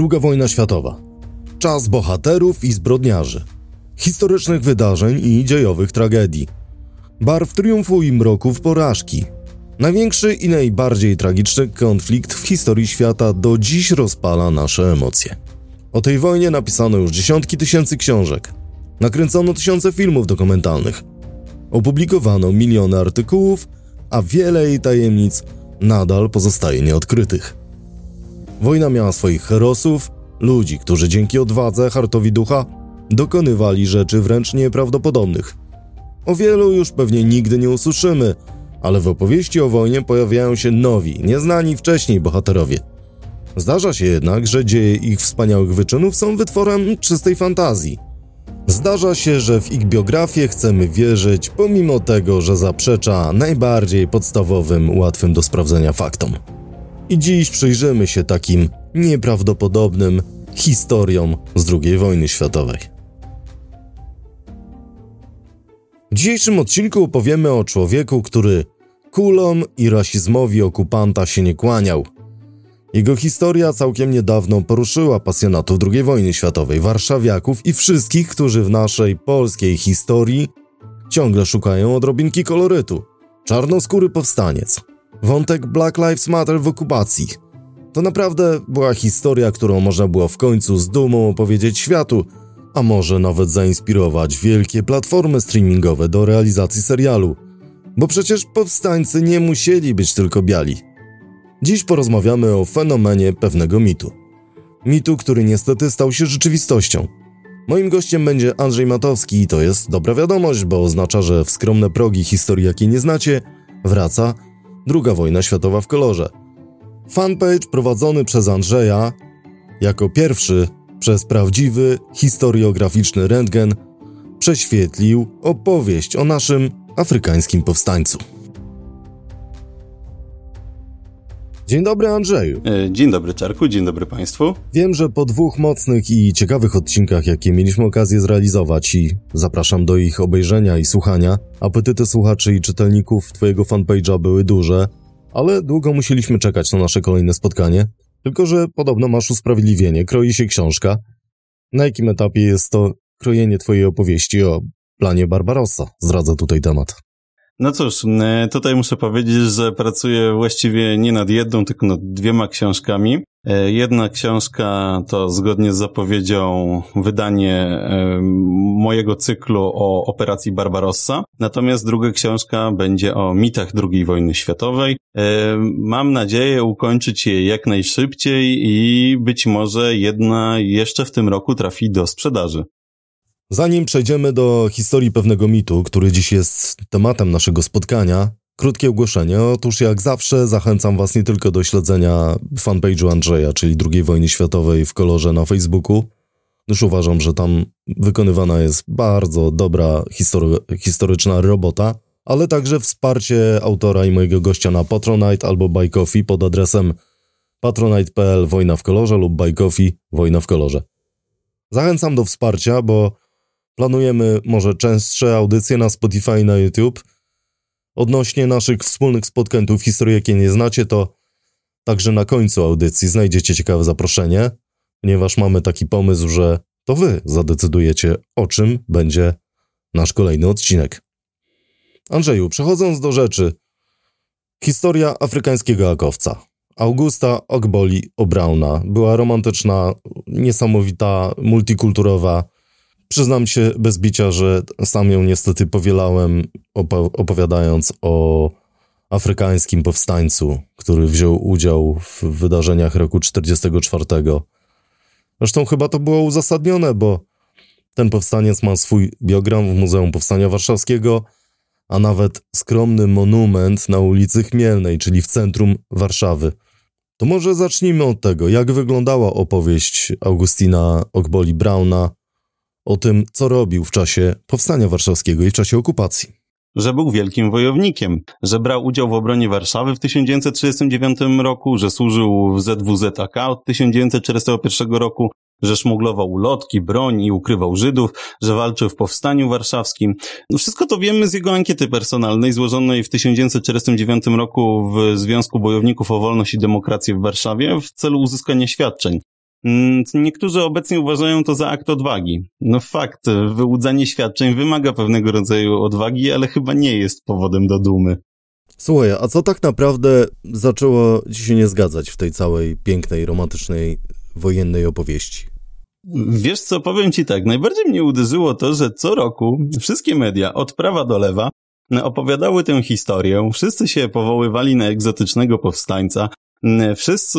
II wojna światowa. Czas bohaterów i zbrodniarzy. Historycznych wydarzeń i dziejowych tragedii. Barw triumfu i mroków porażki. Największy i najbardziej tragiczny konflikt w historii świata do dziś rozpala nasze emocje. O tej wojnie napisano już dziesiątki tysięcy książek. Nakręcono tysiące filmów dokumentalnych. Opublikowano miliony artykułów, a wiele jej tajemnic nadal pozostaje nieodkrytych. Wojna miała swoich herosów, ludzi, którzy dzięki odwadze, hartowi ducha dokonywali rzeczy wręcz nieprawdopodobnych. O wielu już pewnie nigdy nie usłyszymy, ale w opowieści o wojnie pojawiają się nowi, nieznani wcześniej bohaterowie. Zdarza się jednak, że dzieje ich wspaniałych wyczynów są wytworem czystej fantazji. Zdarza się, że w ich biografię chcemy wierzyć, pomimo tego, że zaprzecza najbardziej podstawowym, łatwym do sprawdzenia faktom. I dziś przyjrzymy się takim nieprawdopodobnym historiom z II wojny światowej. W dzisiejszym odcinku opowiemy o człowieku, który kulom i rasizmowi okupanta się nie kłaniał. Jego historia całkiem niedawno poruszyła pasjonatów II wojny światowej, warszawiaków i wszystkich, którzy w naszej polskiej historii ciągle szukają odrobinki kolorytu. Czarnoskóry powstaniec. Wątek Black Lives Matter w okupacji. To naprawdę była historia, którą można było w końcu z dumą opowiedzieć światu, a może nawet zainspirować wielkie platformy streamingowe do realizacji serialu. Bo przecież powstańcy nie musieli być tylko biali. Dziś porozmawiamy o fenomenie pewnego mitu. Mitu, który niestety stał się rzeczywistością. Moim gościem będzie Andrzej Matowski i to jest dobra wiadomość, bo oznacza, że w skromne progi historii, jakiej nie znacie, wraca II wojna światowa w kolorze. Fanpage prowadzony przez Andrzeja jako pierwszy przez prawdziwy, historiograficzny rentgen prześwietlił opowieść o naszym afrykańskim powstańcu. Dzień dobry Andrzeju. E, dzień dobry Czarku, dzień dobry Państwu. Wiem, że po dwóch mocnych i ciekawych odcinkach, jakie mieliśmy okazję zrealizować i zapraszam do ich obejrzenia i słuchania, apetyty słuchaczy i czytelników Twojego fanpage'a były duże, ale długo musieliśmy czekać na nasze kolejne spotkanie. Tylko, że podobno masz usprawiedliwienie, kroi się książka. Na jakim etapie jest to krojenie Twojej opowieści o planie Barbarossa? Zdradzę tutaj temat. No cóż, e, tutaj muszę powiedzieć, że pracuję właściwie nie nad jedną, tylko nad dwiema książkami. E, jedna książka to zgodnie z zapowiedzią wydanie e, mojego cyklu o operacji Barbarossa, natomiast druga książka będzie o mitach II wojny światowej. Mam nadzieję ukończyć je jak najszybciej i być może jedna jeszcze w tym roku trafi do sprzedaży. Zanim przejdziemy do historii pewnego mitu, który dziś jest tematem naszego spotkania, krótkie ogłoszenie. Otóż jak zawsze zachęcam Was nie tylko do śledzenia fanpage'u Andrzeja, czyli II wojny światowej w kolorze na Facebooku, gdyż uważam, że tam wykonywana jest bardzo dobra history historyczna robota, ale także wsparcie autora i mojego gościa na Patronite albo Buy Coffee pod adresem patronite.pl Wojna w kolorze lub Buy Wojna w kolorze. Zachęcam do wsparcia, bo Planujemy może częstsze audycje na Spotify i na YouTube. Odnośnie naszych wspólnych spotkań tu w historii, jakie nie znacie, to także na końcu audycji znajdziecie ciekawe zaproszenie, ponieważ mamy taki pomysł, że to wy zadecydujecie, o czym będzie nasz kolejny odcinek. Andrzeju, przechodząc do rzeczy, historia afrykańskiego akowca. Augusta Ogboli Obrauna była romantyczna, niesamowita, multikulturowa, Przyznam się bez bicia, że sam ją niestety powielałem, opowiadając o afrykańskim powstańcu, który wziął udział w wydarzeniach roku 44. Zresztą chyba to było uzasadnione, bo ten powstaniec ma swój biogram w Muzeum Powstania Warszawskiego, a nawet skromny monument na ulicy Chmielnej, czyli w centrum Warszawy. To może zacznijmy od tego, jak wyglądała opowieść Augustina Ogboli Brauna, o tym, co robił w czasie powstania warszawskiego i w czasie okupacji. Że był wielkim wojownikiem, że brał udział w obronie Warszawy w 1939 roku, że służył w ZWZAK od 1941 roku, że szmuglował ulotki, broń i ukrywał Żydów, że walczył w powstaniu warszawskim. No wszystko to wiemy z jego ankiety personalnej złożonej w 1949 roku w Związku Bojowników o Wolność i Demokrację w Warszawie w celu uzyskania świadczeń. Mm, niektórzy obecnie uważają to za akt odwagi. No fakt, wyłudzanie świadczeń wymaga pewnego rodzaju odwagi, ale chyba nie jest powodem do dumy. Słuchaj, a co tak naprawdę zaczęło ci się nie zgadzać w tej całej pięknej, romantycznej, wojennej opowieści? Wiesz co, powiem ci tak, najbardziej mnie uderzyło to, że co roku wszystkie media, od prawa do lewa, opowiadały tę historię, wszyscy się powoływali na egzotycznego powstańca, Wszyscy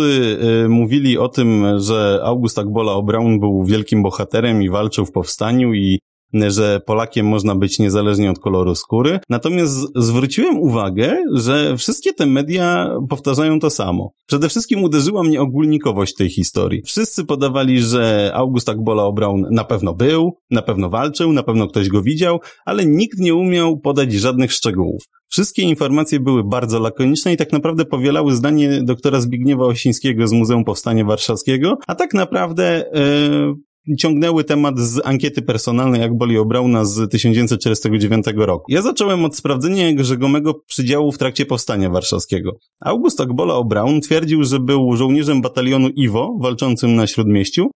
y, mówili o tym, że August Agbola Brown był wielkim bohaterem i walczył w powstaniu i że Polakiem można być niezależnie od koloru skóry. Natomiast zwróciłem uwagę, że wszystkie te media powtarzają to samo. Przede wszystkim uderzyła mnie ogólnikowość tej historii. Wszyscy podawali, że August Akbola Brown na pewno był, na pewno walczył, na pewno ktoś go widział, ale nikt nie umiał podać żadnych szczegółów. Wszystkie informacje były bardzo lakoniczne i tak naprawdę powielały zdanie doktora Zbigniewa Osińskiego z Muzeum Powstania Warszawskiego, a tak naprawdę yy, ciągnęły temat z ankiety personalnej, jak Boli Brauna z 1949 roku. Ja zacząłem od sprawdzenia jego rzekomego przydziału w trakcie powstania warszawskiego. August Akbola Braun twierdził, że był żołnierzem batalionu Iwo, walczącym na Śródmieściu,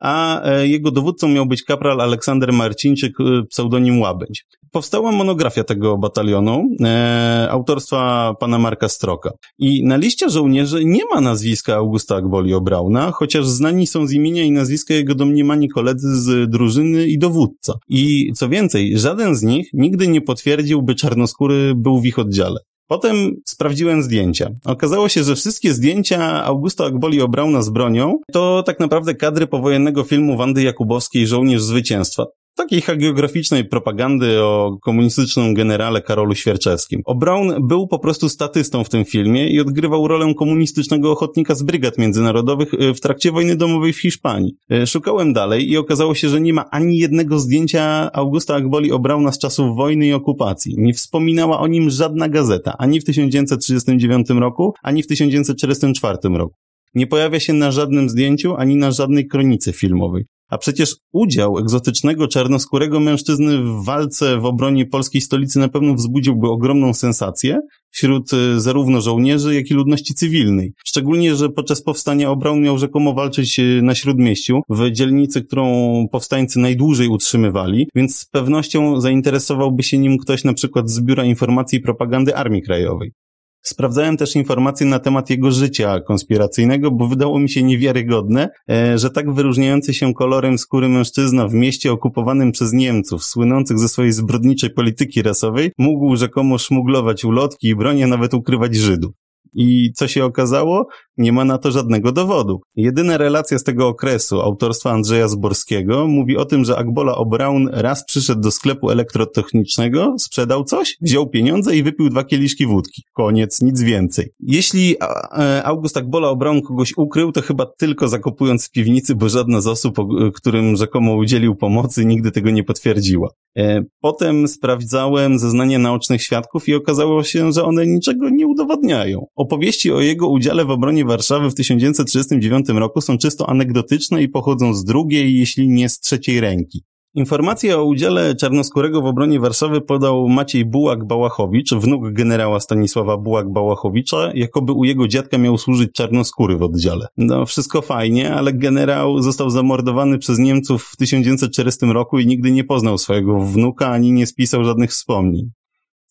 a e, jego dowódcą miał być kapral Aleksander Marcińczyk, e, pseudonim Łabędź. Powstała monografia tego batalionu e, autorstwa pana Marka Stroka. I na liście żołnierzy nie ma nazwiska Augusta Agbolio Brauna, chociaż znani są z imienia i nazwiska jego domniemani koledzy z drużyny i dowódca. I co więcej, żaden z nich nigdy nie potwierdził, by czarnoskóry był w ich oddziale. Potem sprawdziłem zdjęcia. Okazało się, że wszystkie zdjęcia Augusta Agboli Brauna z bronią to tak naprawdę kadry powojennego filmu Wandy Jakubowskiej Żołnierz Zwycięstwa takiej hagiograficznej propagandy o komunistycznym generale Karolu Świerczewskim. O'Brown był po prostu statystą w tym filmie i odgrywał rolę komunistycznego ochotnika z brygad międzynarodowych e, w trakcie wojny domowej w Hiszpanii. E, szukałem dalej i okazało się, że nie ma ani jednego zdjęcia Augusta Agboli O'Browna z czasów wojny i okupacji. Nie wspominała o nim żadna gazeta, ani w 1939 roku, ani w 1944 roku. Nie pojawia się na żadnym zdjęciu, ani na żadnej kronice filmowej. A przecież udział egzotycznego czarnoskórego mężczyzny w walce w obronie polskiej stolicy na pewno wzbudziłby ogromną sensację wśród y, zarówno żołnierzy, jak i ludności cywilnej. Szczególnie, że podczas powstania Obraun miał rzekomo walczyć y, na Śródmieściu, w dzielnicy, którą powstańcy najdłużej utrzymywali, więc z pewnością zainteresowałby się nim ktoś na przykład z Biura Informacji i Propagandy Armii Krajowej. Sprawdzałem też informacje na temat jego życia konspiracyjnego, bo wydało mi się niewiarygodne, e, że tak wyróżniający się kolorem skóry mężczyzna w mieście okupowanym przez Niemców, słynących ze swojej zbrodniczej polityki rasowej, mógł rzekomo szmuglować ulotki i bronie, nawet ukrywać Żydów. I co się okazało? Nie ma na to żadnego dowodu. Jedyna relacja z tego okresu, autorstwa Andrzeja Zborskiego, mówi o tym, że Akbola O'Brown raz przyszedł do sklepu elektrotechnicznego, sprzedał coś, wziął pieniądze i wypił dwa kieliszki wódki. Koniec, nic więcej. Jeśli e, August Akbola O'Brown kogoś ukrył, to chyba tylko zakopując w piwnicy, bo żadna z osób, którym rzekomo udzielił pomocy, nigdy tego nie potwierdziła. E, potem sprawdzałem zeznania naocznych świadków i okazało się, że one niczego nie udowadniają. Opowieści o jego udziale w obronie Warszawy w 1939 roku są czysto anegdotyczne i pochodzą z drugiej, jeśli nie z trzeciej ręki. Informację o udziale Czarnoskórego w obronie Warszawy podał Maciej Bułak-Bałachowicz, wnuk generała Stanisława Bułak-Bałachowicza, jakoby u jego dziadka miał służyć Czarnoskóry w oddziale. No, wszystko fajnie, ale generał został zamordowany przez Niemców w 1940 roku i nigdy nie poznał swojego wnuka, ani nie spisał żadnych wspomnień.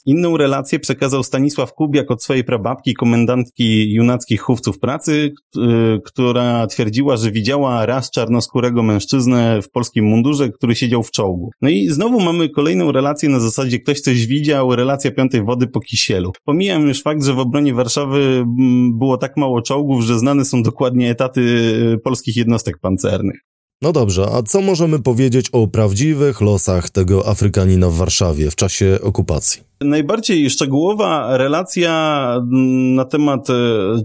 Inną relację przekazał Stanisław Kubiak od swojej prababki, komendantki junackich chówców pracy, która twierdziła, że widziała raz czarnoskórego mężczyznę w polskim mundurze, który siedział w czołgu. No i znowu mamy kolejną relację na zasadzie ktoś coś widział, relacja piątej wody po kisielu. Pomijam już fakt, że w obronie Warszawy było tak mało czołgów, że znane są dokładnie etaty y, polskich jednostek pancernych. No dobrze, a co możemy powiedzieć o prawdziwych losach tego Afrykanina w Warszawie w czasie okupacji? Najbardziej szczegółowa relacja na temat e,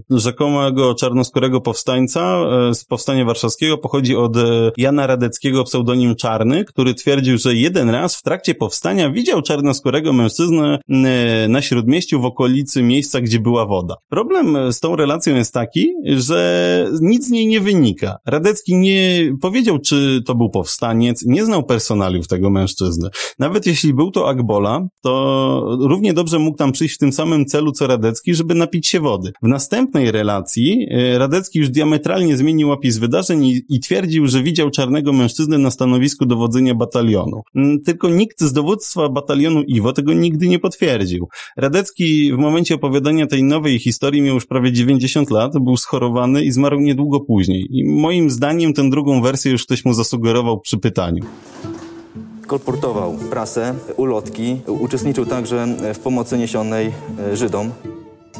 rzekomego czarnoskórego powstańca e, z Powstania Warszawskiego pochodzi od e, Jana Radeckiego, pseudonim Czarny, który twierdził, że jeden raz w trakcie powstania widział czarnoskórego mężczyznę na Śródmieściu w okolicy miejsca, gdzie była woda. Problem z tą relacją jest taki, że nic z niej nie wynika. Radecki nie powiedział, czy to był powstaniec, nie znał personaliów tego mężczyzny. Nawet jeśli był to Agbola, to równie dobrze mógł tam przyjść w tym samym celu co Radecki, żeby napić się wody. W następnej relacji e, Radecki już diametralnie zmienił opis wydarzeń i, i twierdził, że widział czarnego mężczyznę na stanowisku dowodzenia batalionu. Mm, tylko nikt z dowództwa batalionu Iwo tego nigdy nie potwierdził. Radecki w momencie opowiadania tej nowej historii miał już prawie 90 lat, był schorowany i zmarł niedługo później. I moim zdaniem tę drugą wersję już ktoś mu zasugerował przy pytaniu kolportował prasę, ulotki, uczestniczył także w pomocy niesionej e, Żydom.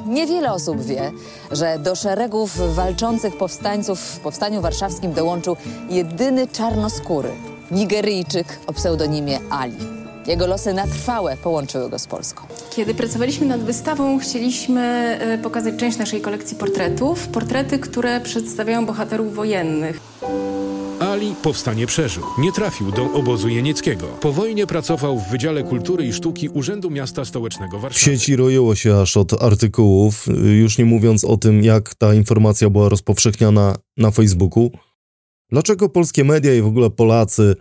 Niewiele osób wie, że do szeregów walczących powstańców w Powstaniu Warszawskim dołączył jedyny czarnoskóry, Nigeryjczyk o pseudonimie Ali. Jego losy na trwałe połączyły go z Polską. Kiedy pracowaliśmy nad wystawą, chcieliśmy e, pokazać część naszej kolekcji portretów. Portrety, które przedstawiają bohaterów wojennych. Ali powstanie przeżył. Nie trafił do obozu jenieckiego. Po wojnie pracował w Wydziale Kultury i Sztuki Urzędu Miasta Stołecznego W Warszawy. sieci roiło się aż od artykułów, już nie mówiąc o tym, jak ta informacja była rozpowszechniana na Facebooku. Dlaczego polskie media i w ogóle Polacy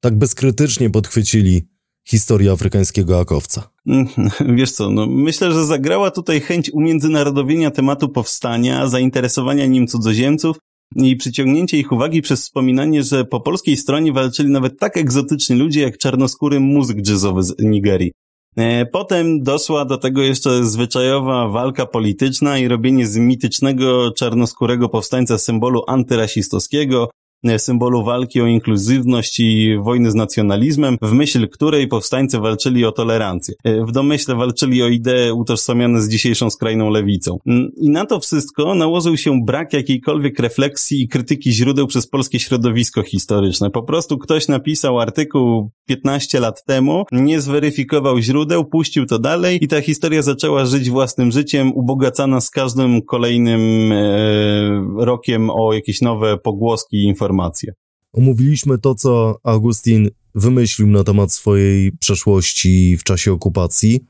tak bezkrytycznie podchwycili historię afrykańskiego akowca? Wiesz co, no myślę, że zagrała tutaj chęć umiędzynarodowienia tematu powstania, zainteresowania nim cudzoziemców i przyciągnięcie ich uwagi przez wspominanie, że po polskiej stronie walczyli nawet tak egzotyczni ludzie jak czarnoskóry muzyk jazzowy z Nigerii. E, Potem doszła do tego jeszcze zwyczajowa walka polityczna i robienie z mitycznego czarnoskórego powstańca symbolu antyrasistowskiego, symbolu walki o inkluzywność i wojny z nacjonalizmem, w myśl której powstańcy walczyli o tolerancję. E, W domyśle walczyli o idee utożsamiane z dzisiejszą skrajną lewicą. Mm, I na to wszystko nałożył się brak jakiejkolwiek refleksji i krytyki źródeł przez polskie środowisko historyczne. Po prostu ktoś napisał artykuł 15 lat temu, nie zweryfikował źródeł, puścił to dalej i ta historia zaczęła żyć własnym życiem, ubogacana z każdym kolejnym e, rokiem o jakieś nowe pogłoski i informacje. Omówiliśmy to, co Augustin wymyślił na temat swojej przeszłości w czasie okupacji,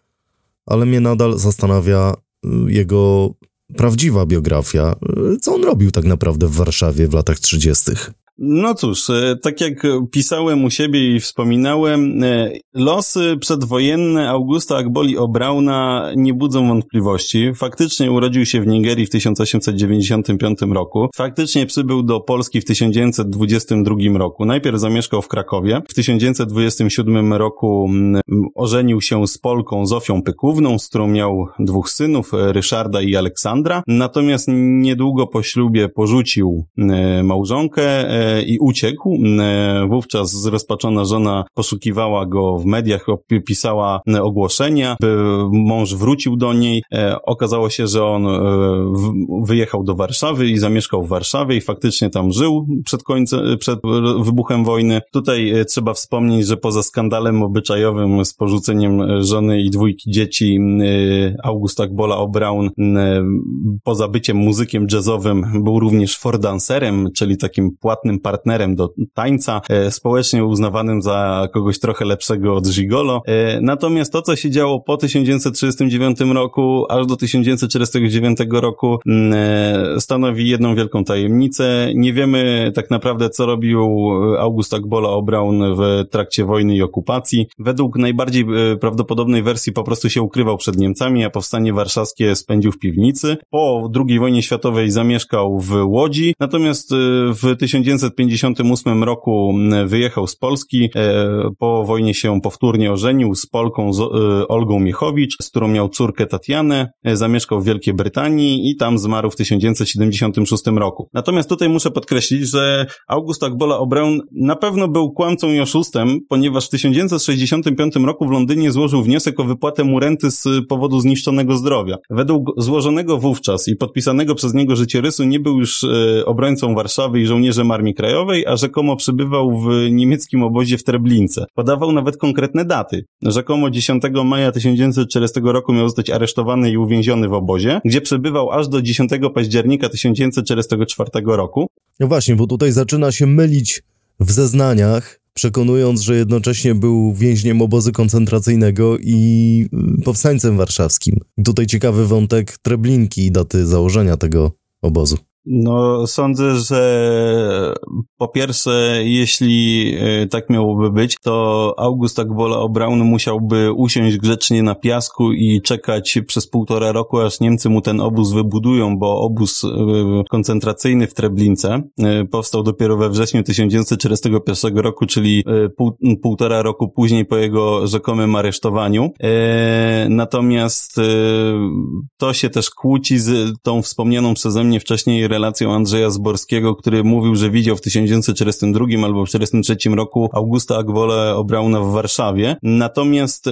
ale mnie nadal zastanawia y, jego prawdziwa biografia. Y, Co on robił tak naprawdę w Warszawie w latach 30.? No cóż, e, tak jak pisałem u siebie i wspominałem, e, losy przedwojenne Augusta Agboli Obrauna nie budzą wątpliwości. Faktycznie urodził się w Nigerii w 1895 roku. Faktycznie przybył do Polski w 1922 roku. Najpierw zamieszkał w Krakowie. W 1927 roku mm, ożenił się z Polką Zofią Pykówną, z którą miał dwóch synów, e, Ryszarda i Aleksandra. Natomiast niedługo po ślubie porzucił małżonkę i uciekł. E, Wówczas zrozpaczona żona poszukiwała go w mediach, pisała e, ogłoszenia, mąż wrócił do niej. E, Okazało się, że on e, wyjechał do Warszawy i zamieszkał w Warszawie i faktycznie tam żył przed końcem, przed wybuchem wojny. Tutaj trzeba wspomnieć, że poza skandalem obyczajowym z porzuceniem żony i dwójki dzieci e, August Akbola O'Brown poza byciem muzykiem jazzowym był również fordancerem, czyli takim płatnym partnerem do tańca, e, społecznie uznawanym za kogoś trochę lepszego od Gigolo. E, Natomiast to, co się działo po 1939 roku, aż do 1949 roku, mm, e, stanowi jedną wielką tajemnicę. Nie wiemy tak naprawdę, co robił August Akbola O'Brown w trakcie wojny i okupacji. Według najbardziej prawdopodobnej wersji po prostu się ukrywał przed Niemcami, a powstanie warszawskie spędził w piwnicy. Po II wojnie światowej zamieszkał w Łodzi, natomiast w 1958 roku m, wyjechał z Polski. E, Po wojnie się powtórnie ożenił z Polką z, e, Olgą Miechowicz, z którą miał córkę Tatianę. E, Zamieszkał w Wielkiej Brytanii i tam zmarł w 1976 roku. Natomiast tutaj muszę podkreślić, że August Akbola O'Brown na pewno był kłamcą i oszustem, ponieważ w 1965 roku w Londynie złożył wniosek o wypłatę mu renty z powodu zniszczonego zdrowia. Według złożonego wówczas i podpisanego przez niego życiorysu nie był już obrońcą Warszawy i żołnierzem Armii Krajowej, a rzekomo przybywał w niemieckim obozie w Treblince. Podawał nawet konkretne daty. Rzekomo 10 maja 1940 roku miał zostać aresztowany i uwięziony w obozie, gdzie przebywał aż do 10 października 1944 roku. No właśnie, bo tutaj zaczyna się mylić w zeznaniach, przekonując, że jednocześnie był więźniem obozu koncentracyjnego i y, powstańcem warszawskim. Tutaj ciekawy wątek Treblinki i daty założenia tego obozu. No, sądzę, że po pierwsze, jeśli e, tak miałoby być, to August Agbola O'Brown musiałby usiąść grzecznie na piasku i czekać przez półtora roku, aż Niemcy mu ten obóz wybudują, bo obóz e, koncentracyjny w Treblince e, powstał dopiero we wrześniu 1941 roku, czyli pół, półtora roku później po jego rzekomym aresztowaniu. Natomiast to się też kłóci z tą wspomnianą przeze mnie wcześniej relacją Andrzeja Zborskiego, który mówił, że widział w 1942 albo w 1943 roku Augusta Agwole Obrauna w Warszawie. Natomiast e,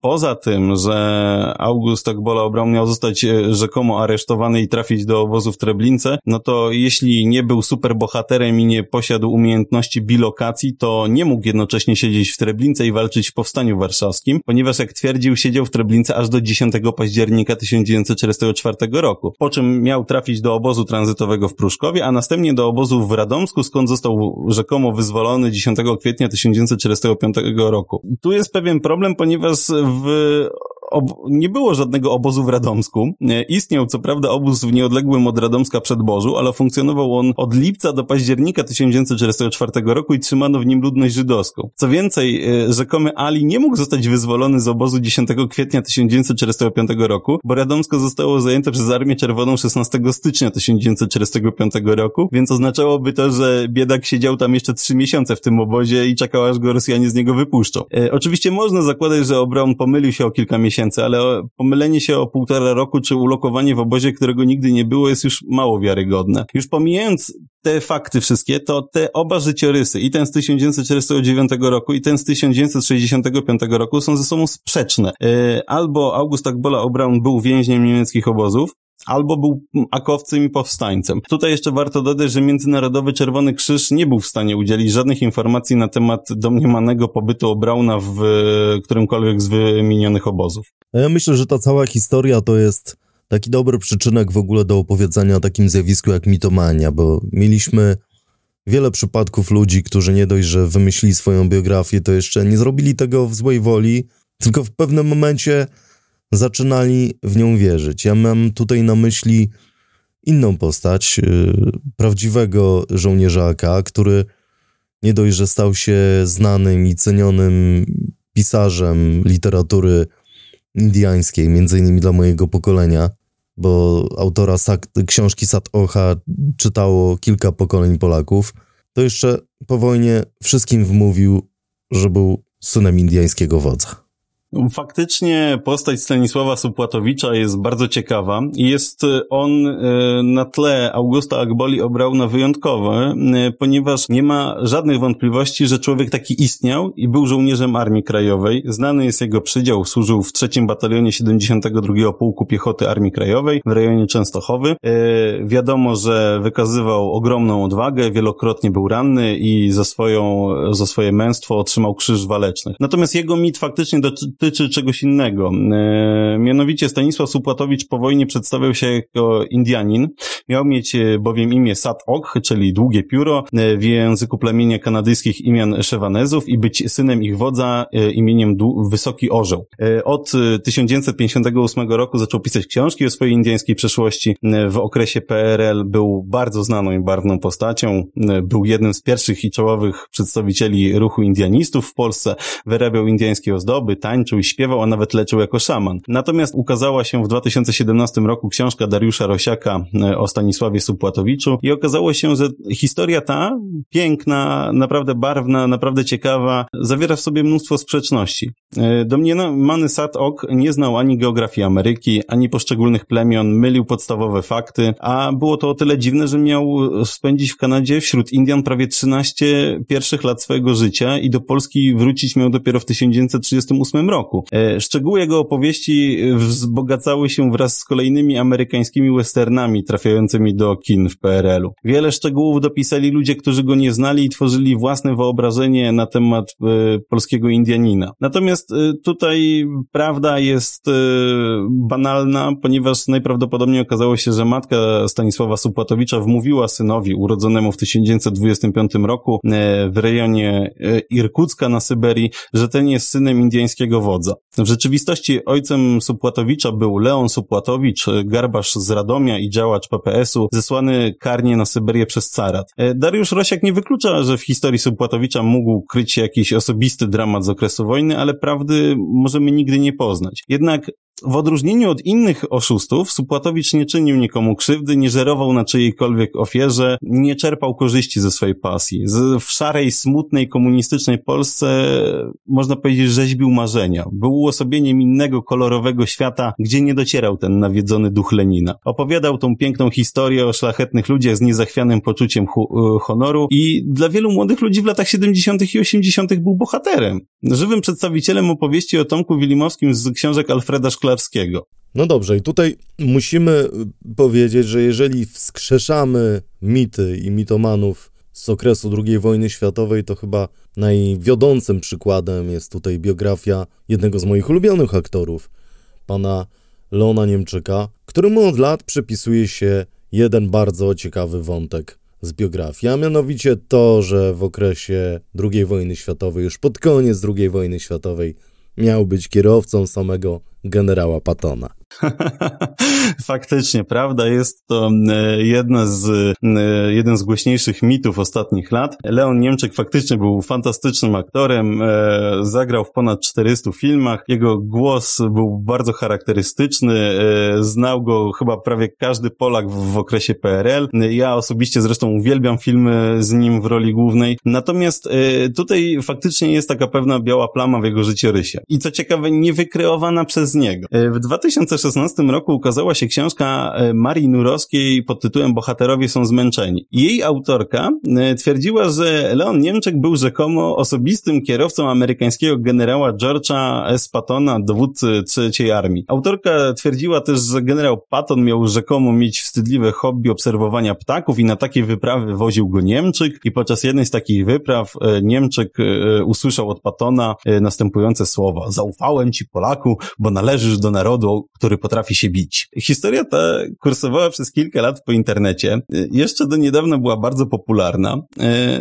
Poza tym, że August Akbola Obram miał zostać e, rzekomo aresztowany i trafić do obozu w Treblince, no to jeśli nie był superbohaterem i nie posiadł umiejętności bilokacji, to nie mógł jednocześnie siedzieć w Treblince i walczyć w Powstaniu Warszawskim, ponieważ jak twierdził, siedział w Treblince aż do 10 października 1944 roku, po czym miał trafić do obozu tranzytowego w Pruszkowie, a następnie do obozu w Radomsku, skąd został rzekomo wyzwolony 10 kwietnia 1945 roku. Tu jest pewien problem, ponieważ w nie było żadnego obozu w Radomsku. Istniał co prawda obóz w nieodległym od Radomska przedbożu, ale funkcjonował on od lipca do października 1944 roku i trzymano w nim ludność żydowską. Co więcej, e, rzekomy Ali nie mógł zostać wyzwolony z obozu 10 kwietnia 1945 roku, bo Radomsko zostało zajęte przez Armię Czerwoną 16 stycznia 1945 roku, więc oznaczałoby to, że biedak siedział tam jeszcze trzy miesiące w tym obozie i czekał, aż go Rosjanie z niego wypuszczą. E, oczywiście można zakładać, że Obron pomylił się o kilka miesięcy miesięcy, ale pomylenie się o półtora roku czy ulokowanie w obozie, którego nigdy nie było, jest już mało wiarygodne. Już pomijając te fakty wszystkie, to te oba życiorysy, i ten z 1949 roku, i ten z 1965 roku są ze sobą sprzeczne. E, albo August Akbola O'Brown był więźniem niemieckich obozów, albo był akowcem i powstańcem. Tutaj jeszcze warto dodać, że Międzynarodowy Czerwony Krzyż nie był w stanie udzielić żadnych informacji na temat domniemanego pobytu Brauna w którymkolwiek z wymienionych obozów. Ja myślę, że ta cała historia to jest taki dobry przyczynek w ogóle do opowiedzenia o takim zjawisku jak mitomania, bo mieliśmy wiele przypadków ludzi, którzy nie dość, że wymyślili swoją biografię, to jeszcze nie zrobili tego w złej woli, tylko w pewnym momencie zaczynali w nią wierzyć. Ja mam tutaj na myśli inną postać, yy, prawdziwego żołnierza AK, który nie dość, że stał się znanym i cenionym pisarzem literatury indiańskiej, między innymi dla mojego pokolenia, bo autora książki Sat Ocha czytało kilka pokoleń Polaków, to jeszcze po wojnie wszystkim wmówił, że był synem indiańskiego wodza. Faktycznie postać Stanisława Supłatowicza jest bardzo ciekawa i jest on e, na tle Augusta Agboli obrał na wyjątkowy, e, ponieważ nie ma żadnych wątpliwości, że człowiek taki istniał i był żołnierzem Armii Krajowej. Znany jest jego przydział, służył w trzecim batalionie 72 Pułku Piechoty Armii Krajowej w rejonie Częstochowy. E, wiadomo, że wykazywał ogromną odwagę, wielokrotnie był ranny i za, swoją, za swoje męstwo otrzymał krzyż walecznych. Natomiast jego mit faktycznie dotyczy dotyczy czegoś innego. E, mianowicie Stanisław Supłatowicz po wojnie przedstawiał się jako Indianin. Miał mieć e, bowiem imię Sat Ok, czyli długie pióro, e, w języku plemienia kanadyjskich imion Szewanezów i być synem ich wodza imieniem Wysoki Orzeł. Od 1958 roku zaczął pisać książki o swojej indyjskiej przeszłości. W okresie PRL był bardzo znaną i barwną postacią. Był jednym z pierwszych i czołowych przedstawicieli ruchu indianistów w Polsce. Wyrabiał indyjskie ozdoby, tańczył, tańczył i śpiewał, a nawet leczył jako szaman. Natomiast ukazała się w 2017 roku książka Dariusza Rosiaka e, o Stanisławie Supłatowiczu i okazało się, że historia ta, piękna, naprawdę barwna, naprawdę ciekawa, zawiera w sobie mnóstwo sprzeczności. E, domniemany Sat Ok nie znał ani geografii Ameryki, ani poszczególnych plemion, mylił podstawowe fakty, a było to o tyle dziwne, że miał spędzić w Kanadzie wśród Indian prawie 13 pierwszych lat swojego życia i do Polski wrócić miał dopiero w 1938 roku roku. E, szczegóły jego opowieści wzbogacały się wraz z kolejnymi amerykańskimi westernami trafiającymi do kin w PRL-u. Wiele szczegółów dopisali ludzie, którzy go nie znali i tworzyli własne wyobrażenie na temat e, polskiego Indianina. Natomiast e, tutaj prawda jest banalna, ponieważ najprawdopodobniej okazało się, że matka Stanisława Supłatowicza wmówiła synowi urodzonemu w 1925 roku w rejonie Irkucka na Syberii, że ten jest synem indyjskiego wodza. W rzeczywistości ojcem Supłatowicza był Leon Supłatowicz, garbarz z Radomia i działacz PPS-u, zesłany karnie na Syberię przez carat. E, Dariusz Rosiak nie wyklucza, że w historii Supłatowicza mógł kryć się jakiś osobisty dramat z okresu wojny, ale prawdy możemy nigdy nie poznać. Jednak w odróżnieniu od innych oszustów, Supłatowicz nie czynił nikomu krzywdy, nie żerował na czyjejkolwiek ofierze, nie czerpał korzyści ze swojej pasji. Z, w szarej, smutnej, komunistycznej Polsce, można powiedzieć, rzeźbił marzenia. Był uosobieniem innego, kolorowego świata, gdzie nie docierał ten nawiedzony duch Lenina. Opowiadał tą piękną historię o szlachetnych ludziach z niezachwianym poczuciem hu- honoru i dla wielu młodych ludzi w latach 70. i 80. był bohaterem. Żywym przedstawicielem opowieści o Tomku Wilimowskim z książek Alfreda Szklarskiego No dobrze, i tutaj musimy y, powiedzieć, że jeżeli wskrzeszamy mity i mitomanów z okresu II wojny światowej, to chyba najwiodącym przykładem jest tutaj biografia jednego z moich ulubionych aktorów, pana Leona Niemczyka, któremu od lat przypisuje się jeden bardzo ciekawy wątek z biografii, a mianowicie to, że w okresie II wojny światowej, już pod koniec II wojny światowej, miał być kierowcą samego generała Pattona. Faktycznie, prawda, jest to e, jedna z, e, jeden z głośniejszych mitów ostatnich lat. Leon Niemczek faktycznie był fantastycznym aktorem, e, zagrał w ponad 400 filmach, jego głos był bardzo charakterystyczny, znał go chyba prawie każdy Polak w, w okresie PRL. Ja osobiście zresztą uwielbiam filmy z nim w roli głównej. Natomiast tutaj faktycznie jest taka pewna biała plama w jego życiorysie. I co ciekawe, nie wykreowana przez niego. W 2016 roku ukazała się książka Marii Nurowskiej pod tytułem Bohaterowie są zmęczeni. Jej autorka twierdziła, że Leon Niemczek był rzekomo osobistym kierowcą amerykańskiego generała George'a S. Pattona, dowódcy III Armii. Autorka twierdziła też, że generał Patton miał rzekomo mieć wstydliwe hobby obserwowania ptaków i na takie wyprawy woził go Niemczyk i podczas jednej z takich wypraw Niemczyk usłyszał od Pattona następujące słowa. Zaufałem ci Polaku, bo należysz do narodu, który potrafi się bić. Historia ta kursowała przez kilka lat po internecie. Jeszcze do niedawna była bardzo popularna.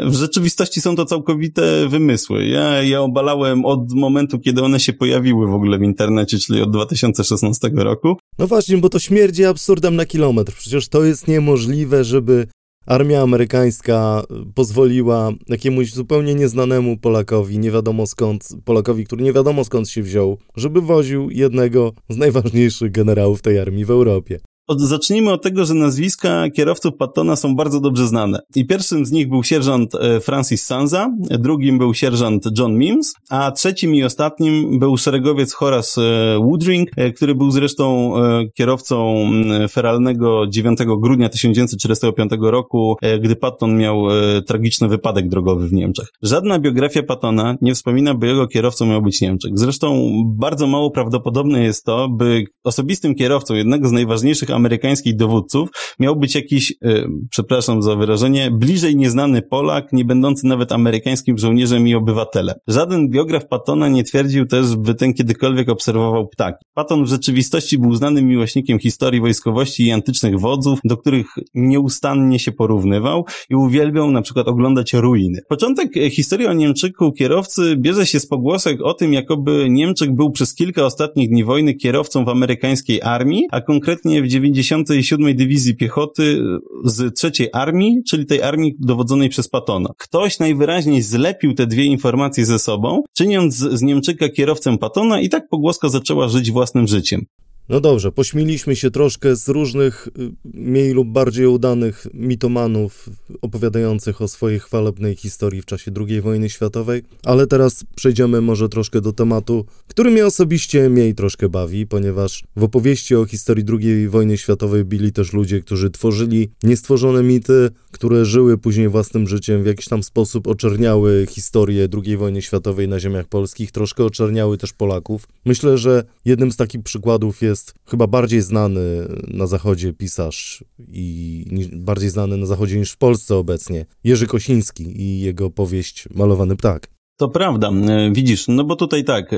W rzeczywistości są to całkowite wymysły. Ja je obalałem od momentu, kiedy one się pojawiły w ogóle w internecie, czyli od 2016 roku. No właśnie, bo to śmierdzi absurdem na kilometr. Przecież to jest niemożliwe, żeby armia amerykańska pozwoliła jakiemuś zupełnie nieznanemu Polakowi, nie wiadomo skąd, Polakowi, który nie wiadomo skąd się wziął, żeby woził jednego z najważniejszych generałów tej armii w Europie. Od, zacznijmy od tego, że nazwiska kierowców Pattona są bardzo dobrze znane. I pierwszym z nich był sierżant Francis Sanza, drugim był sierżant John Mims, a trzecim i ostatnim był szeregowiec Horace Woodring, który był zresztą kierowcą feralnego 9 grudnia 1945 roku, gdy Patton miał tragiczny wypadek drogowy w Niemczech. Żadna biografia Pattona nie wspomina, by jego kierowcą miał być Niemczech. Zresztą bardzo mało prawdopodobne jest to, by osobistym kierowcą jednego z najważniejszych amerykańskich dowódców miał być jakiś, e, przepraszam za wyrażenie, bliżej nieznany Polak, nie będący nawet amerykańskim żołnierzem i obywatelem. Żaden biograf Pattona nie twierdził też, by ten kiedykolwiek obserwował ptaki. Patton w rzeczywistości był znanym miłośnikiem historii wojskowości i antycznych wodzów, do których nieustannie się porównywał i uwielbiał na przykład oglądać ruiny. Początek historii o Niemczyku kierowcy bierze się z pogłosek o tym, jakoby Niemczyk był przez kilka ostatnich dni wojny kierowcą w amerykańskiej armii, a konkretnie w 97 Dywizji Piechoty z trzeciej armii, czyli tej armii dowodzonej przez Pattona. Ktoś najwyraźniej zlepił te dwie informacje ze sobą, czyniąc z Niemczyka kierowcę Pattona i tak pogłoska zaczęła żyć własnym życiem. No dobrze, pośmieliśmy się troszkę z różnych mniej lub bardziej udanych mitomanów opowiadających o swojej chwalebnej historii w czasie II wojny światowej, ale teraz przejdziemy może troszkę do tematu, który mnie osobiście mniej troszkę bawi, ponieważ w opowieści o historii II wojny światowej byli też ludzie, którzy tworzyli niestworzone mity, które żyły później własnym życiem, w jakiś tam sposób oczerniały historię II wojny światowej na ziemiach polskich, troszkę oczerniały też Polaków. Myślę, że jednym z takich przykładów jest jest chyba bardziej znany na zachodzie pisarz i bardziej znany na zachodzie niż w Polsce obecnie, Jerzy Kosiński i jego powieść Malowany ptak. To prawda, widzisz, no bo tutaj tak,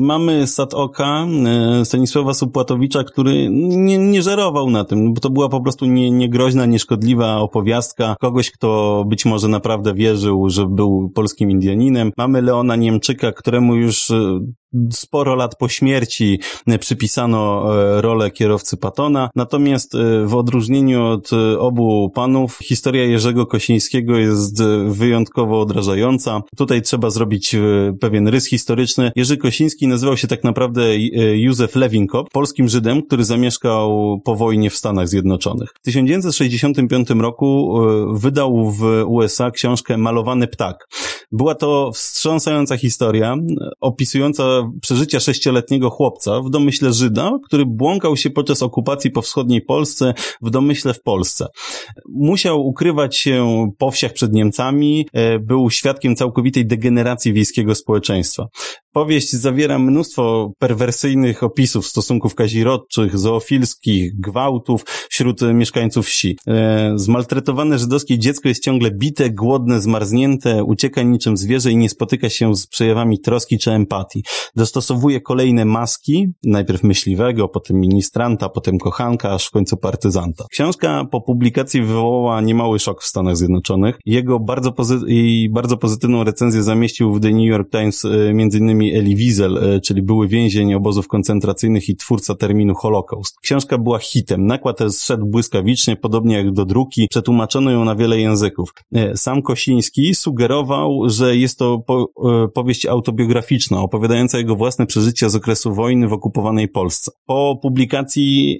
mamy Sad Oka, Stanisława Supłatowicza, który nie, nie żerował na tym, bo to była po prostu nie, niegroźna, nieszkodliwa opowiastka kogoś, kto być może naprawdę wierzył, że był polskim Indianinem. Mamy Leona Niemczyka, któremu już sporo lat po śmierci przypisano rolę kierowcy Patona, natomiast w odróżnieniu od obu panów historia Jerzego Kosińskiego jest wyjątkowo odrażająca. Tutaj trzeba zrobić pewien rys historyczny. Jerzy Kosiński nazywał się tak naprawdę Józef Lewinkop, polskim Żydem, który zamieszkał po wojnie w Stanach Zjednoczonych. W 1965 roku wydał w USA książkę Malowany ptak. Była to wstrząsająca historia, opisująca przeżycia sześcioletniego chłopca w domyśle Żyda, który błąkał się podczas okupacji po wschodniej Polsce w domyśle w Polsce. Musiał ukrywać się po wsiach przed Niemcami, e, był świadkiem całkowitej degeneracji wiejskiego społeczeństwa. Powieść zawiera mnóstwo perwersyjnych opisów stosunków kazirodczych, zoofilskich, gwałtów wśród mieszkańców wsi. E, zmaltretowane żydowskie dziecko jest ciągle bite, głodne, zmarznięte, ucieka niczym zwierzę i nie spotyka się z przejawami troski czy empatii. Dostosowuje kolejne maski, najpierw myśliwego, potem ministranta, potem kochanka, aż w końcu partyzanta. Książka po publikacji wywołała niemały szok w Stanach Zjednoczonych. Jego bardzo, pozy- bardzo pozytywną recenzję zamieścił w The New York Times e, między innymi Elie Wiesel, e, czyli były więzień obozów koncentracyjnych i twórca terminu Holocaust. Książka była hitem. Nakład zszedł błyskawicznie, podobnie jak do druki. Przetłumaczono ją na wiele języków. E, sam Kosiński sugerował, że jest to po, e, powieść autobiograficzna, opowiadająca jego własne przeżycia z okresu wojny w okupowanej Polsce. Po publikacji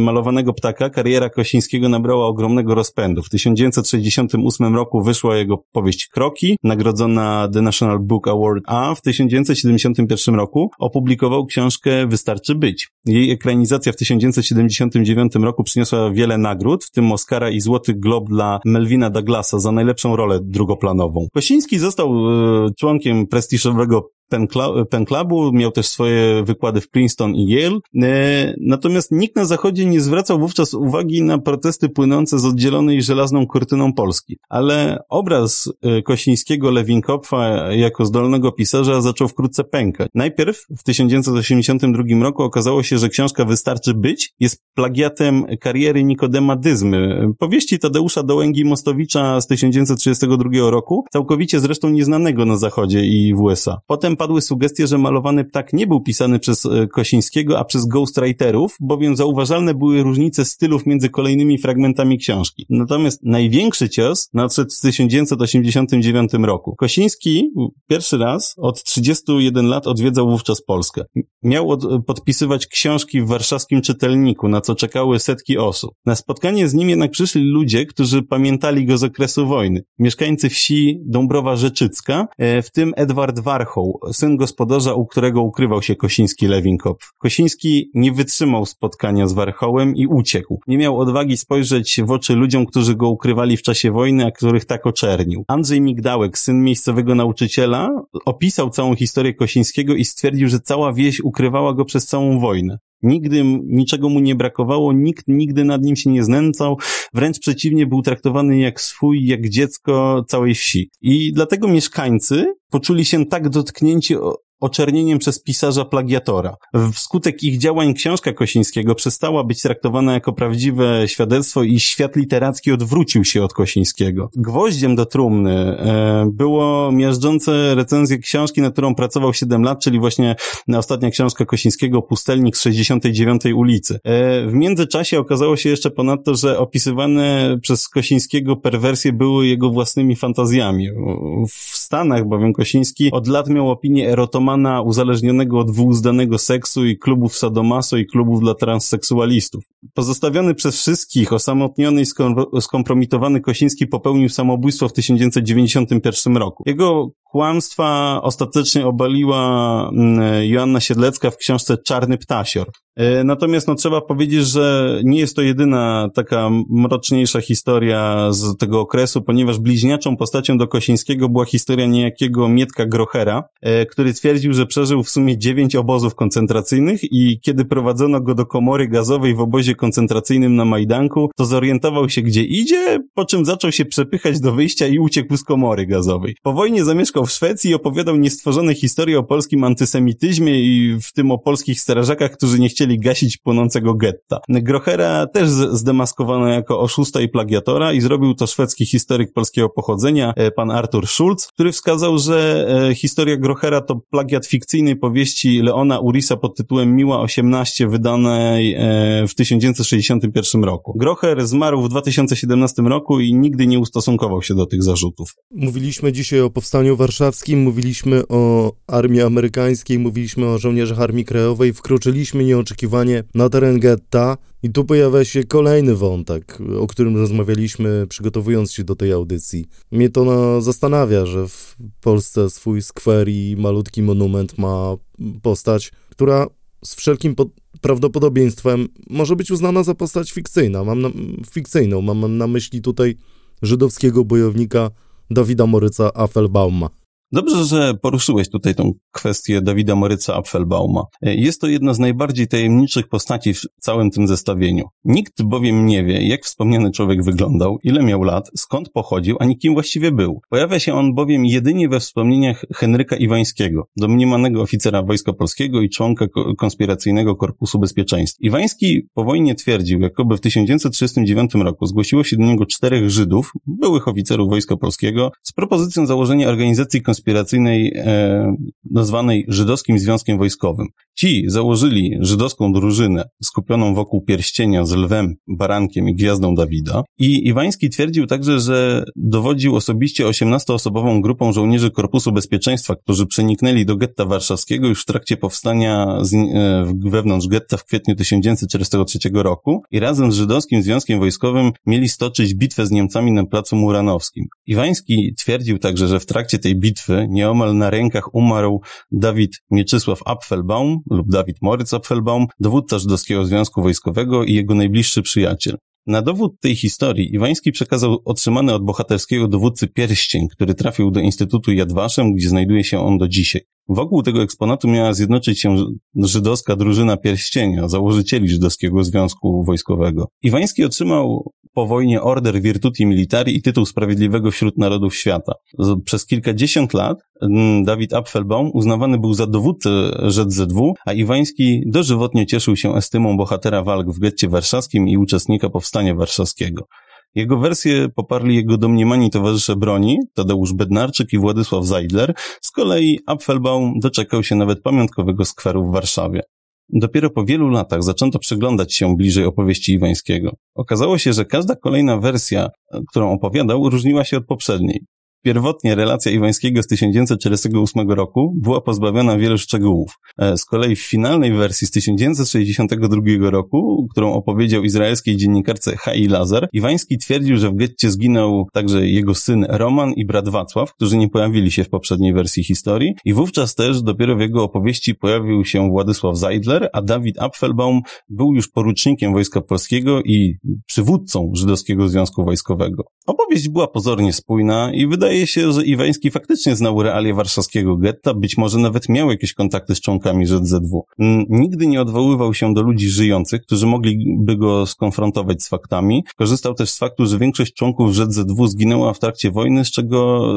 Malowanego Ptaka kariera Kosińskiego nabrała ogromnego rozpędu. W 1968 roku wyszła jego powieść Kroki, nagrodzona The National Book Award, a w 1970 1971 roku opublikował książkę Wystarczy być. Jej ekranizacja w 1979 roku przyniosła wiele nagród, w tym Oscara i Złoty Glob dla Melvina Douglasa za najlepszą rolę drugoplanową. Kosiński został e, członkiem prestiżowego Pen Clubu, miał też swoje wykłady w Princeton i Yale. E, natomiast nikt na Zachodzie nie zwracał wówczas uwagi na protesty płynące z oddzielonej żelazną kurtyną Polski. Ale obraz e, Kosińskiego Lewinkopfa jako zdolnego pisarza zaczął wkrótce pękać. Najpierw w 1982 roku okazało się, że książka Wystarczy być jest plagiatem kariery Nikodema Dyzmy, powieści Tadeusza Dołęgi-Mostowicza z 1932 roku, całkowicie zresztą nieznanego na Zachodzie i w USA. Potem padły sugestie, że malowany ptak nie był pisany przez e, Kosińskiego, a przez ghostwriterów, bowiem zauważalne były różnice stylów między kolejnymi fragmentami książki. Natomiast największy cios nadszedł w 1989 roku. Kosiński pierwszy raz od 31 lat odwiedzał wówczas Polskę. Miał od, podpisywać książki w warszawskim czytelniku, na co czekały setki osób. Na spotkanie z nim jednak przyszli ludzie, którzy pamiętali go z okresu wojny. Mieszkańcy wsi Dąbrowa Rzeczycka, e, w tym Edward Warchoł, syn gospodarza, u którego ukrywał się Kosiński Lewinkopf. Kosiński nie wytrzymał spotkania z Warchołem i uciekł. Nie miał odwagi spojrzeć w oczy ludziom, którzy go ukrywali w czasie wojny, a których tak oczernił. Andrzej Migdałek, syn miejscowego nauczyciela, opisał całą historię Kosińskiego i stwierdził, że cała wieś ukrywała go przez całą wojnę. Nigdy niczego mu nie brakowało, nikt nigdy nad nim się nie znęcał, wręcz przeciwnie, był traktowany jak swój, jak dziecko całej wsi. I dlatego mieszkańcy poczuli się tak dotknięci oczernieniem przez pisarza plagiatora. Wskutek ich działań książka Kosińskiego przestała być traktowana jako prawdziwe świadectwo i świat literacki odwrócił się od Kosińskiego. Gwoździem do trumny e, było miażdżące recenzje książki, nad którą pracował 7 lat, czyli właśnie ostatnia książka Kosińskiego Pustelnik z 69 ulicy. E, w międzyczasie okazało się jeszcze ponadto, że opisywane przez Kosińskiego perwersje były jego własnymi fantazjami. W Stanach bowiem Kosiński od lat miał opinię erotomanii narkomana uzależnionego od wyuzdanego seksu i klubów sadomaso i klubów dla transseksualistów. Pozostawiony przez wszystkich, osamotniony i skompromitowany Kosiński popełnił samobójstwo w 1991 roku. Jego kłamstwa ostatecznie obaliła mm, Joanna Siedlecka w książce Czarny Ptasior. E, natomiast no, trzeba powiedzieć, że nie jest to jedyna taka mroczniejsza historia z tego okresu, ponieważ bliźniaczą postacią do Kosińskiego była historia niejakiego Mietka Grochera, e, który twierdził, że przeżył w sumie dziewięć obozów koncentracyjnych i kiedy prowadzono go do komory gazowej w obozie koncentracyjnym na Majdanku, to zorientował się gdzie idzie, po czym zaczął się przepychać do wyjścia i uciekł z komory gazowej. Po wojnie zamieszkał mieszkał w Szwecji i opowiadał niestworzone historie o polskim antysemityzmie i w tym o polskich strażakach, którzy nie chcieli gasić płonącego getta. Grochera też zdemaskowano jako oszusta i plagiatora i zrobił to szwedzki historyk polskiego pochodzenia, e, pan Artur Schulz, który wskazał, że e, historia Grochera to plagiat fikcyjnej powieści Leona Urisa pod tytułem Miła 18 wydanej e, w 1961 roku. Grocher zmarł w 2017 roku i nigdy nie ustosunkował się do tych zarzutów. Mówiliśmy dzisiaj o Powstaniu Warszawskim, mówiliśmy o armii amerykańskiej, mówiliśmy o żołnierzach Armii Krajowej, wkroczyliśmy nieoczekiwanie na teren getta i tu pojawia się kolejny wątek, o którym rozmawialiśmy przygotowując się do tej audycji. Mnie to no, zastanawia, że w Polsce swój skwer i malutki monument ma postać, która z wszelkim prawdopodobieństwem może być uznana za postać fikcyjna. Mam na, fikcyjną, mam na myśli tutaj żydowskiego bojownika Dawida Moryca Affelbauma. Dobrze, że poruszyłeś tutaj tą kwestię Dawida Moryca Apfelbauma. Jest to jedna z najbardziej tajemniczych postaci w całym tym zestawieniu. Nikt bowiem nie wie, jak wspomniany człowiek wyglądał, ile miał lat, skąd pochodził, ani kim właściwie był. Pojawia się on bowiem jedynie we wspomnieniach Henryka Iwańskiego, domniemanego oficera Wojska Polskiego i członka konspiracyjnego Korpusu Bezpieczeństwa. Iwański po wojnie twierdził, jakoby w 1939 roku zgłosiło się do niego czterech Żydów, byłych oficerów Wojska Polskiego, z propozycją założenia organizacji konspiracyjnej konspiracyjnej e, nazwanej Żydowskim Związkiem Wojskowym. Ci założyli żydowską drużynę skupioną wokół pierścienia z lwem, barankiem i gwiazdą Dawida i Iwański twierdził także, że dowodził osobiście 18-osobową grupą żołnierzy Korpusu Bezpieczeństwa, którzy przeniknęli do getta warszawskiego już w trakcie powstania z, e, wewnątrz getta w kwietniu 1943 roku i razem z Żydowskim Związkiem Wojskowym mieli stoczyć bitwę z Niemcami na placu Muranowskim. Iwański twierdził także, że w trakcie tej bitwy bitwy nieomal na rękach umarł Dawid Mieczysław Apfelbaum lub Dawid Moritz Apfelbaum, dowódca Żydowskiego Związku Wojskowego i jego najbliższy przyjaciel. Na dowód tej historii Iwański przekazał otrzymany od bohaterskiego dowódcy pierścień, który trafił do Instytutu Yad Vashem, gdzie znajduje się on do dzisiaj. Wokół tego eksponatu miała zjednoczyć się żydowska drużyna pierścienia, założycieli żydowskiego związku wojskowego. Iwański otrzymał po wojnie Order Virtuti Militari i tytuł Sprawiedliwego wśród Narodów Świata. Przez kilkadziesiąt lat mm, Dawid Apfelbaum uznawany był za dowódcę ZZW, a Iwański dożywotnie cieszył się estymą bohatera walk w getcie warszawskim i uczestnika Powstania Warszawskiego. Jego wersję poparli jego domniemani towarzysze broni, Tadeusz Bednarczyk i Władysław Zajdler, z kolei Apfelbaum doczekał się nawet pamiątkowego skweru w Warszawie. Dopiero po wielu latach zaczęto przyglądać się bliżej opowieści Iwańskiego. Okazało się, że każda kolejna wersja, którą opowiadał, różniła się od poprzedniej. Pierwotnie relacja Iwańskiego z 1948 roku była pozbawiona wielu szczegółów. E, z kolei w finalnej wersji z 1962 roku, którą opowiedział izraelskiej dziennikarce Hai Lazar, Iwański twierdził, że w getcie zginął także jego syn Roman i brat Wacław, którzy nie pojawili się w poprzedniej wersji historii i wówczas też dopiero w jego opowieści pojawił się Władysław Zeidler, a Dawid Apfelbaum był już porucznikiem Wojska Polskiego i przywódcą Żydowskiego Związku Wojskowego. Opowieść była pozornie spójna i wydaje Wydaje się, że Iwański faktycznie znał realie warszawskiego getta, być może nawet miał jakieś kontakty z członkami ZZW. Nigdy nie odwoływał się do ludzi żyjących, którzy mogliby go skonfrontować z faktami. Korzystał też z faktu, że większość członków ZZW zginęła w trakcie wojny, z czego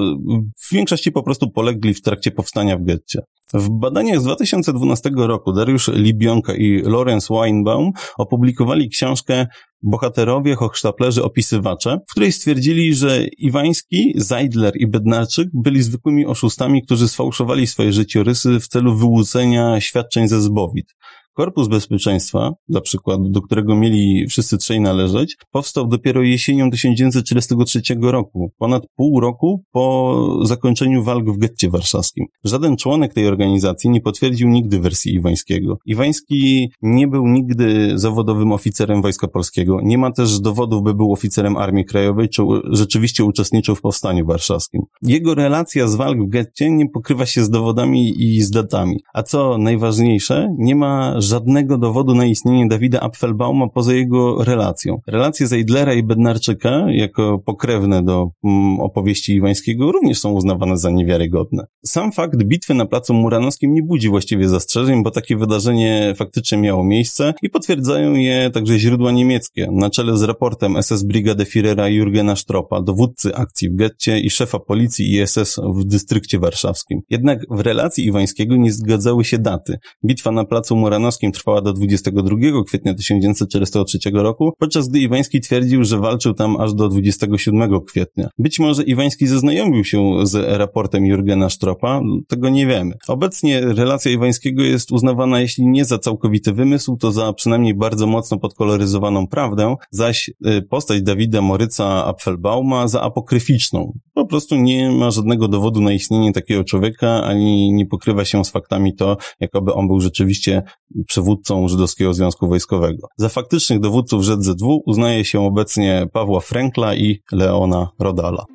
w większości po prostu polegli w trakcie powstania w getcie. W badaniach z 2012 roku Dariusz Libionka i Lorenz Weinbaum opublikowali książkę bohaterowie, hochsztaplerzy, opisywacze, w której stwierdzili, że Iwański, Zeidler i Bednarczyk byli zwykłymi oszustami, którzy sfałszowali swoje życiorysy w celu wyłudzenia świadczeń ze zbowit. Korpus Bezpieczeństwa, dla przykładu, do którego mieli wszyscy trzej należeć, powstał dopiero jesienią 1943 roku, ponad pół roku po zakończeniu walk w getcie warszawskim. Żaden członek tej organizacji nie potwierdził nigdy wersji Iwańskiego. Iwański nie był nigdy zawodowym oficerem Wojska Polskiego, nie ma też dowodów, by był oficerem Armii Krajowej, czy rzeczywiście uczestniczył w Powstaniu Warszawskim. Jego relacja z walk w getcie nie pokrywa się z dowodami i z datami. A co najważniejsze, nie ma żadnego dowodu na istnienie Dawida Apfelbauma poza jego relacją. Relacje Zeidlera i Bednarczyka, jako pokrewne do mm, opowieści Iwańskiego, również są uznawane za niewiarygodne. Sam fakt bitwy na placu Muranowskim nie budzi właściwie zastrzeżeń, bo takie wydarzenie faktycznie miało miejsce i potwierdzają je także źródła niemieckie, na czele z raportem SS Brigade Führera Jurgena Stropa, dowódcy akcji w getcie i szefa policji ISS w dystrykcie warszawskim. Jednak w relacji Iwańskiego nie zgadzały się daty. Bitwa na placu Muranowskim trwała do 22 kwietnia 1943 roku, podczas gdy Iwański twierdził, że walczył tam aż do 27 kwietnia. Być może Iwański zaznajomił się z raportem Jurgena Stropa, tego nie wiemy. Obecnie relacja Iwańskiego jest uznawana jeśli nie za całkowity wymysł, to za przynajmniej bardzo mocno podkoloryzowaną prawdę, zaś y, postać Dawida Moryca Apfelbauma za apokryficzną. Po prostu nie ma żadnego dowodu na istnienie takiego człowieka, ani nie pokrywa się z faktami to, jakoby on był rzeczywiście przywódcą Żydowskiego Związku Wojskowego. Za faktycznych dowódców ZZW uznaje się obecnie Pawła Frenkla i Leona Rodala.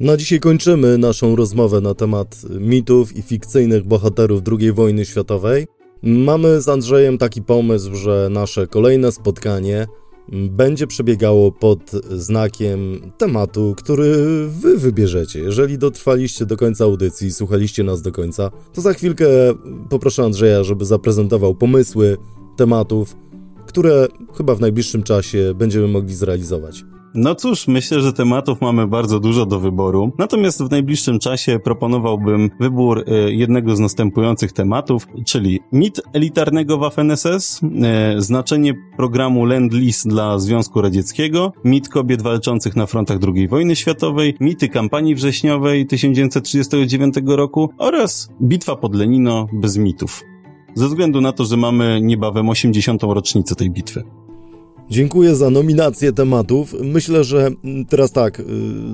Na dzisiaj kończymy naszą rozmowę na temat mitów i fikcyjnych bohaterów II wojny światowej. Mamy z Andrzejem taki pomysł, że nasze kolejne spotkanie będzie przebiegało pod znakiem tematu, który wy wybierzecie. Jeżeli dotrwaliście do końca audycji słuchaliście nas do końca, to za chwilkę poproszę Andrzeja, żeby zaprezentował pomysły tematów, które chyba w najbliższym czasie będziemy mogli zrealizować. No cóż, myślę, że tematów mamy bardzo dużo do wyboru. Natomiast w najbliższym czasie proponowałbym wybór e, jednego z następujących tematów, czyli mit elitarnego Waffen-SS, e, znaczenie programu Lend-Lease dla Związku Radzieckiego, mit kobiet walczących na frontach II wojny światowej, mity kampanii wrześniowej 1939 roku oraz bitwa pod Lenino bez mitów. Ze względu na to, że mamy niebawem 80. rocznicę tej bitwy. Dziękuję za nominację tematów. Myślę, że teraz tak, y,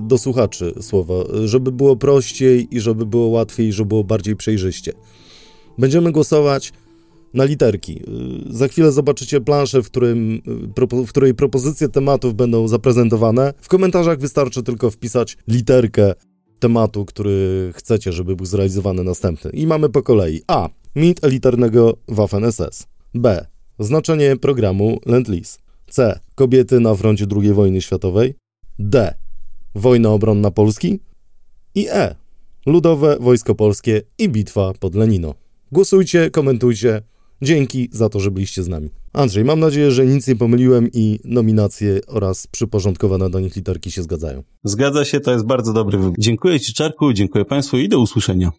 do słuchaczy słowa, żeby było prościej i żeby było łatwiej, żeby było bardziej przejrzyście. Będziemy głosować na literki. Y, za chwilę zobaczycie planszę, w, którym, y, w której propozycje tematów będą zaprezentowane. W komentarzach wystarczy tylko wpisać literkę tematu, który chcecie, żeby był zrealizowany następny. I mamy po kolei A. Mit elitarnego Waffen-SS. B. Znaczenie programu Lend-Lease. C. Kobiety na froncie II wojny światowej. D. Wojna obronna Polski. I E. Ludowe Wojsko Polskie i bitwa pod Lenino. Głosujcie, komentujcie. Dzięki za to, że byliście z nami. Andrzej, mam nadzieję, że nic nie pomyliłem i nominacje oraz przyporządkowane do nich literki się zgadzają. Zgadza się, to jest bardzo dobry wybór. Dziękuję Ci, Czarku, dziękuję Państwu i do usłyszenia.